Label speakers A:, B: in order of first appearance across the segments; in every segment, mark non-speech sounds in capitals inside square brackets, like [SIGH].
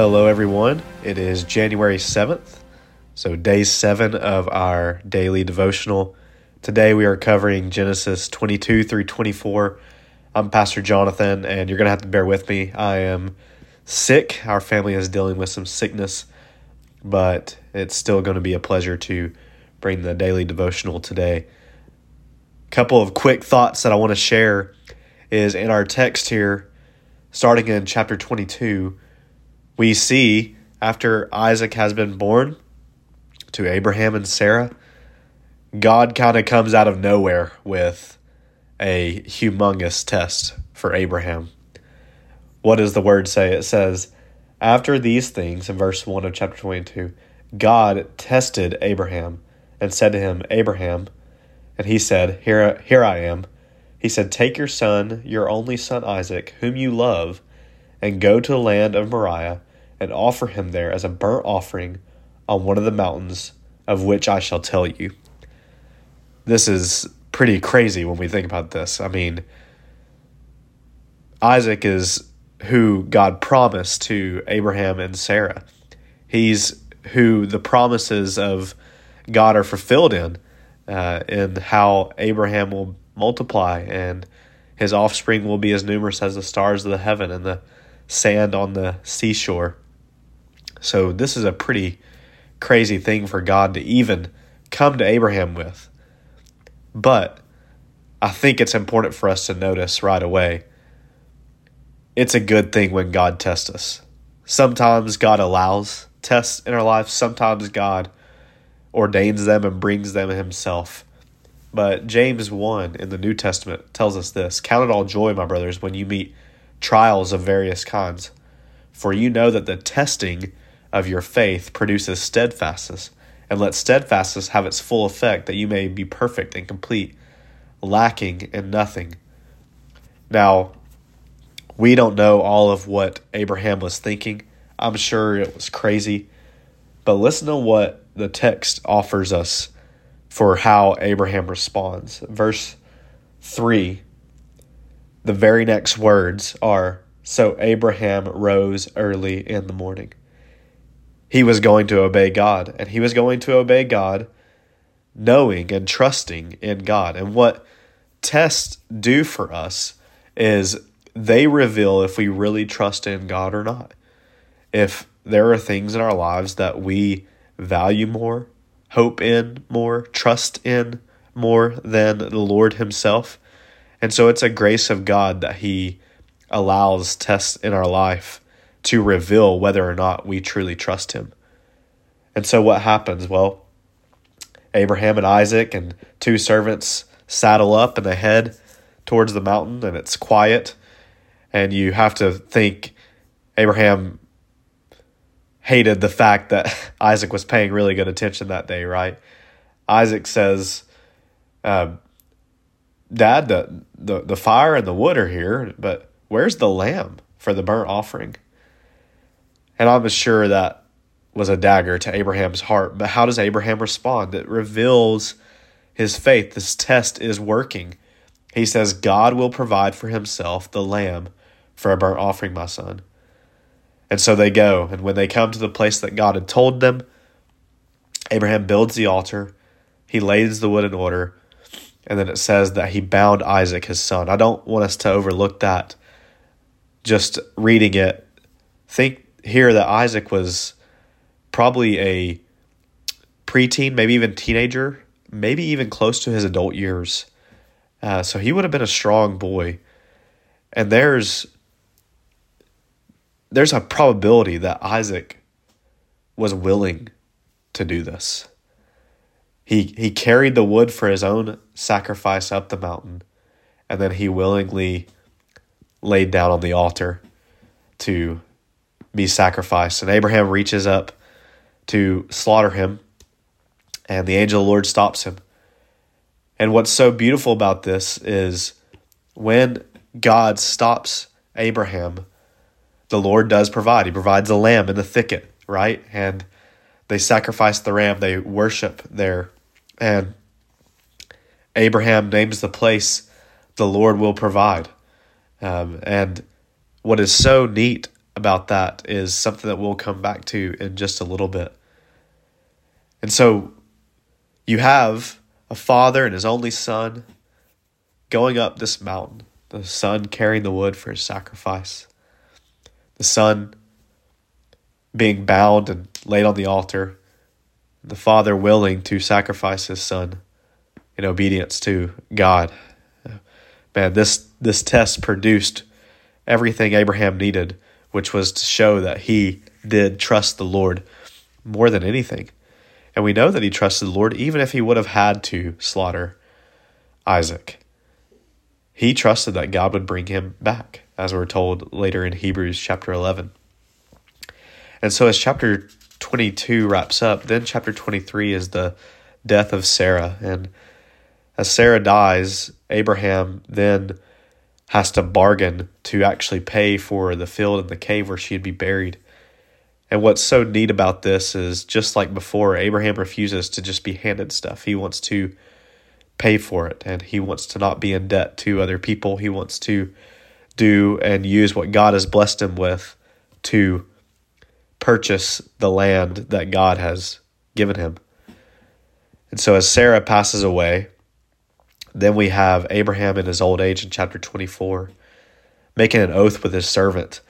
A: Hello, everyone. It is January 7th, so day seven of our daily devotional. Today we are covering Genesis 22 through 24. I'm Pastor Jonathan, and you're going to have to bear with me. I am sick. Our family is dealing with some sickness, but it's still going to be a pleasure to bring the daily devotional today. A couple of quick thoughts that I want to share is in our text here, starting in chapter 22, we see after Isaac has been born to Abraham and Sarah, God kind of comes out of nowhere with a humongous test for Abraham. What does the word say? It says, After these things, in verse 1 of chapter 22, God tested Abraham and said to him, Abraham, and he said, Here, here I am. He said, Take your son, your only son Isaac, whom you love, and go to the land of Moriah, and offer him there as a burnt offering on one of the mountains of which I shall tell you. This is pretty crazy when we think about this. I mean, Isaac is who God promised to Abraham and Sarah. He's who the promises of God are fulfilled in, uh, in how Abraham will multiply and his offspring will be as numerous as the stars of the heaven and the sand on the seashore. So, this is a pretty crazy thing for God to even come to Abraham with. But I think it's important for us to notice right away it's a good thing when God tests us. Sometimes God allows tests in our life, sometimes God ordains them and brings them himself. But James 1 in the New Testament tells us this Count it all joy, my brothers, when you meet trials of various kinds. For you know that the testing of your faith produces steadfastness, and let steadfastness have its full effect, that you may be perfect and complete, lacking in nothing. Now, we don't know all of what Abraham was thinking. I'm sure it was crazy. But listen to what the text offers us for how Abraham responds. Verse 3, the very next words are So Abraham rose early in the morning he was going to obey God, and he was going to obey God knowing and trusting in God. And what tests do for us is they reveal if we really trust in God or not. If there are things in our lives that we value more, hope in more, trust in more than the Lord Himself. And so it's a grace of God that He allows tests in our life to reveal whether or not we truly trust him. And so what happens? Well, Abraham and Isaac and two servants saddle up and they head towards the mountain and it's quiet. And you have to think Abraham hated the fact that [LAUGHS] Isaac was paying really good attention that day, right? Isaac says, uh, Dad, the, the, the fire and the wood are here, but where's the lamb for the burnt offering? And I'm sure that was a dagger to Abraham's heart. But how does Abraham respond? It reveals his faith. This test is working. He says, God will provide for himself the lamb for a burnt offering, my son. And so they go. And when they come to the place that God had told them, Abraham builds the altar, he lays the wood in order, and then it says that he bound Isaac, his son. I don't want us to overlook that. Just reading it, think here that Isaac was probably a preteen, maybe even teenager, maybe even close to his adult years. Uh, so he would have been a strong boy. And there's there's a probability that Isaac was willing to do this. He he carried the wood for his own sacrifice up the mountain, and then he willingly laid down on the altar to be sacrificed. And Abraham reaches up to slaughter him, and the angel of the Lord stops him. And what's so beautiful about this is when God stops Abraham, the Lord does provide. He provides a lamb in the thicket, right? And they sacrifice the ram, they worship there. And Abraham names the place the Lord will provide. Um, and what is so neat about that is something that we'll come back to in just a little bit. And so you have a father and his only son going up this mountain, the son carrying the wood for his sacrifice, the son being bound and laid on the altar, the father willing to sacrifice his son in obedience to God. Man, this this test produced everything Abraham needed, which was to show that he did trust the Lord more than anything. And we know that he trusted the Lord even if he would have had to slaughter Isaac. He trusted that God would bring him back, as we're told later in Hebrews chapter 11. And so, as chapter 22 wraps up, then chapter 23 is the death of Sarah. And as Sarah dies, Abraham then has to bargain to actually pay for the field and the cave where she'd be buried. And what's so neat about this is just like before, Abraham refuses to just be handed stuff. He wants to pay for it and he wants to not be in debt to other people. He wants to do and use what God has blessed him with to purchase the land that God has given him. And so as Sarah passes away, then we have Abraham in his old age in chapter 24 making an oath with his servant.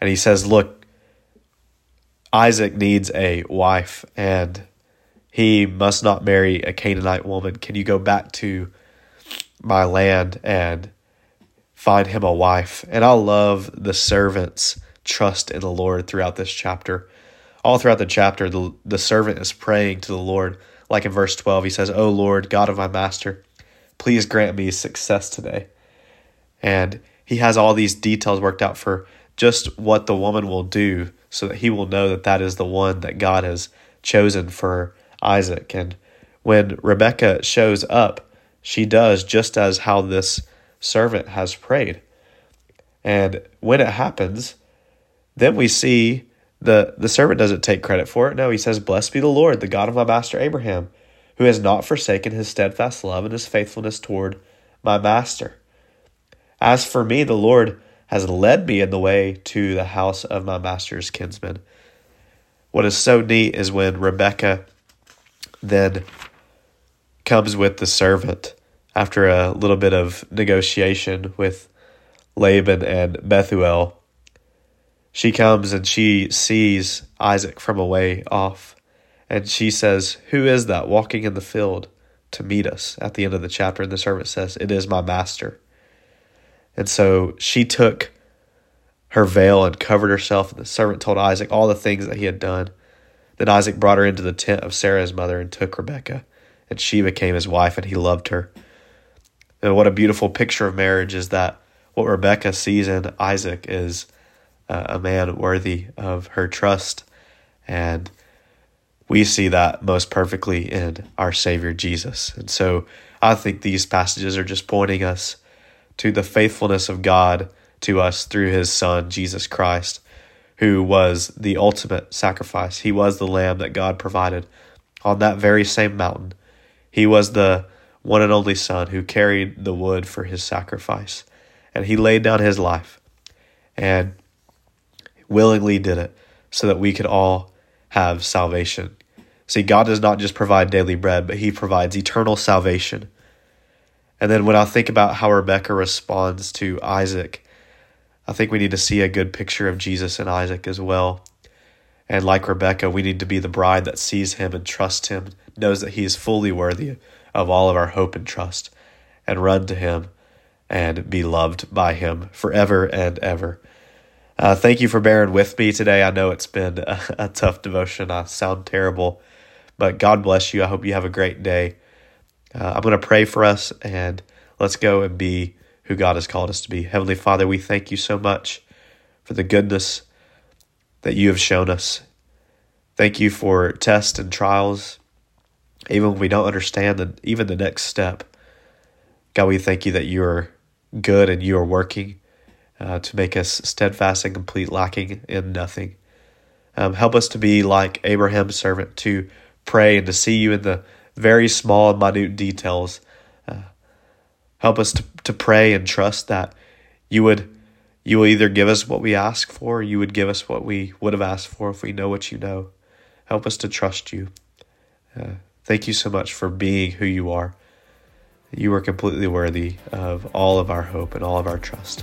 A: And he says, Look, Isaac needs a wife and he must not marry a Canaanite woman. Can you go back to my land and find him a wife? And I love the servant's trust in the Lord throughout this chapter. All throughout the chapter, the, the servant is praying to the Lord. Like in verse 12, he says, O Lord, God of my master, please grant me success today. And he has all these details worked out for just what the woman will do so that he will know that that is the one that God has chosen for Isaac. And when Rebecca shows up, she does just as how this servant has prayed. And when it happens, then we see the, the servant doesn't take credit for it. No, he says, Blessed be the Lord, the God of my master Abraham, who has not forsaken his steadfast love and his faithfulness toward my master. As for me, the Lord has led me in the way to the house of my master's kinsman. What is so neat is when Rebecca then comes with the servant after a little bit of negotiation with Laban and Bethuel. She comes and she sees Isaac from away off, and she says, Who is that walking in the field to meet us? At the end of the chapter, and the servant says, It is my master. And so she took her veil and covered herself, and the servant told Isaac all the things that he had done. Then Isaac brought her into the tent of Sarah's mother and took Rebekah, and she became his wife, and he loved her. And what a beautiful picture of marriage is that what Rebekah sees in Isaac is uh, a man worthy of her trust. And we see that most perfectly in our Savior Jesus. And so I think these passages are just pointing us to the faithfulness of God to us through his Son, Jesus Christ, who was the ultimate sacrifice. He was the lamb that God provided on that very same mountain. He was the one and only Son who carried the wood for his sacrifice. And he laid down his life and willingly did it so that we could all have salvation. See, God does not just provide daily bread, but he provides eternal salvation and then when I think about how Rebecca responds to Isaac, I think we need to see a good picture of Jesus and Isaac as well. And like Rebecca, we need to be the bride that sees him and trusts him, knows that he is fully worthy of all of our hope and trust, and run to him and be loved by him forever and ever. Uh, thank you for bearing with me today. I know it's been a, a tough devotion. I sound terrible, but God bless you. I hope you have a great day. Uh, I'm going to pray for us and let's go and be who God has called us to be. Heavenly Father, we thank you so much for the goodness that you have shown us. Thank you for tests and trials, even when we don't understand the, even the next step. God, we thank you that you are good and you are working uh, to make us steadfast and complete, lacking in nothing. Um, help us to be like Abraham's servant, to pray and to see you in the very small and minute details. Uh, help us to, to pray and trust that you would you will either give us what we ask for, or you would give us what we would have asked for if we know what you know. Help us to trust you. Uh, thank you so much for being who you are. You are completely worthy of all of our hope and all of our trust.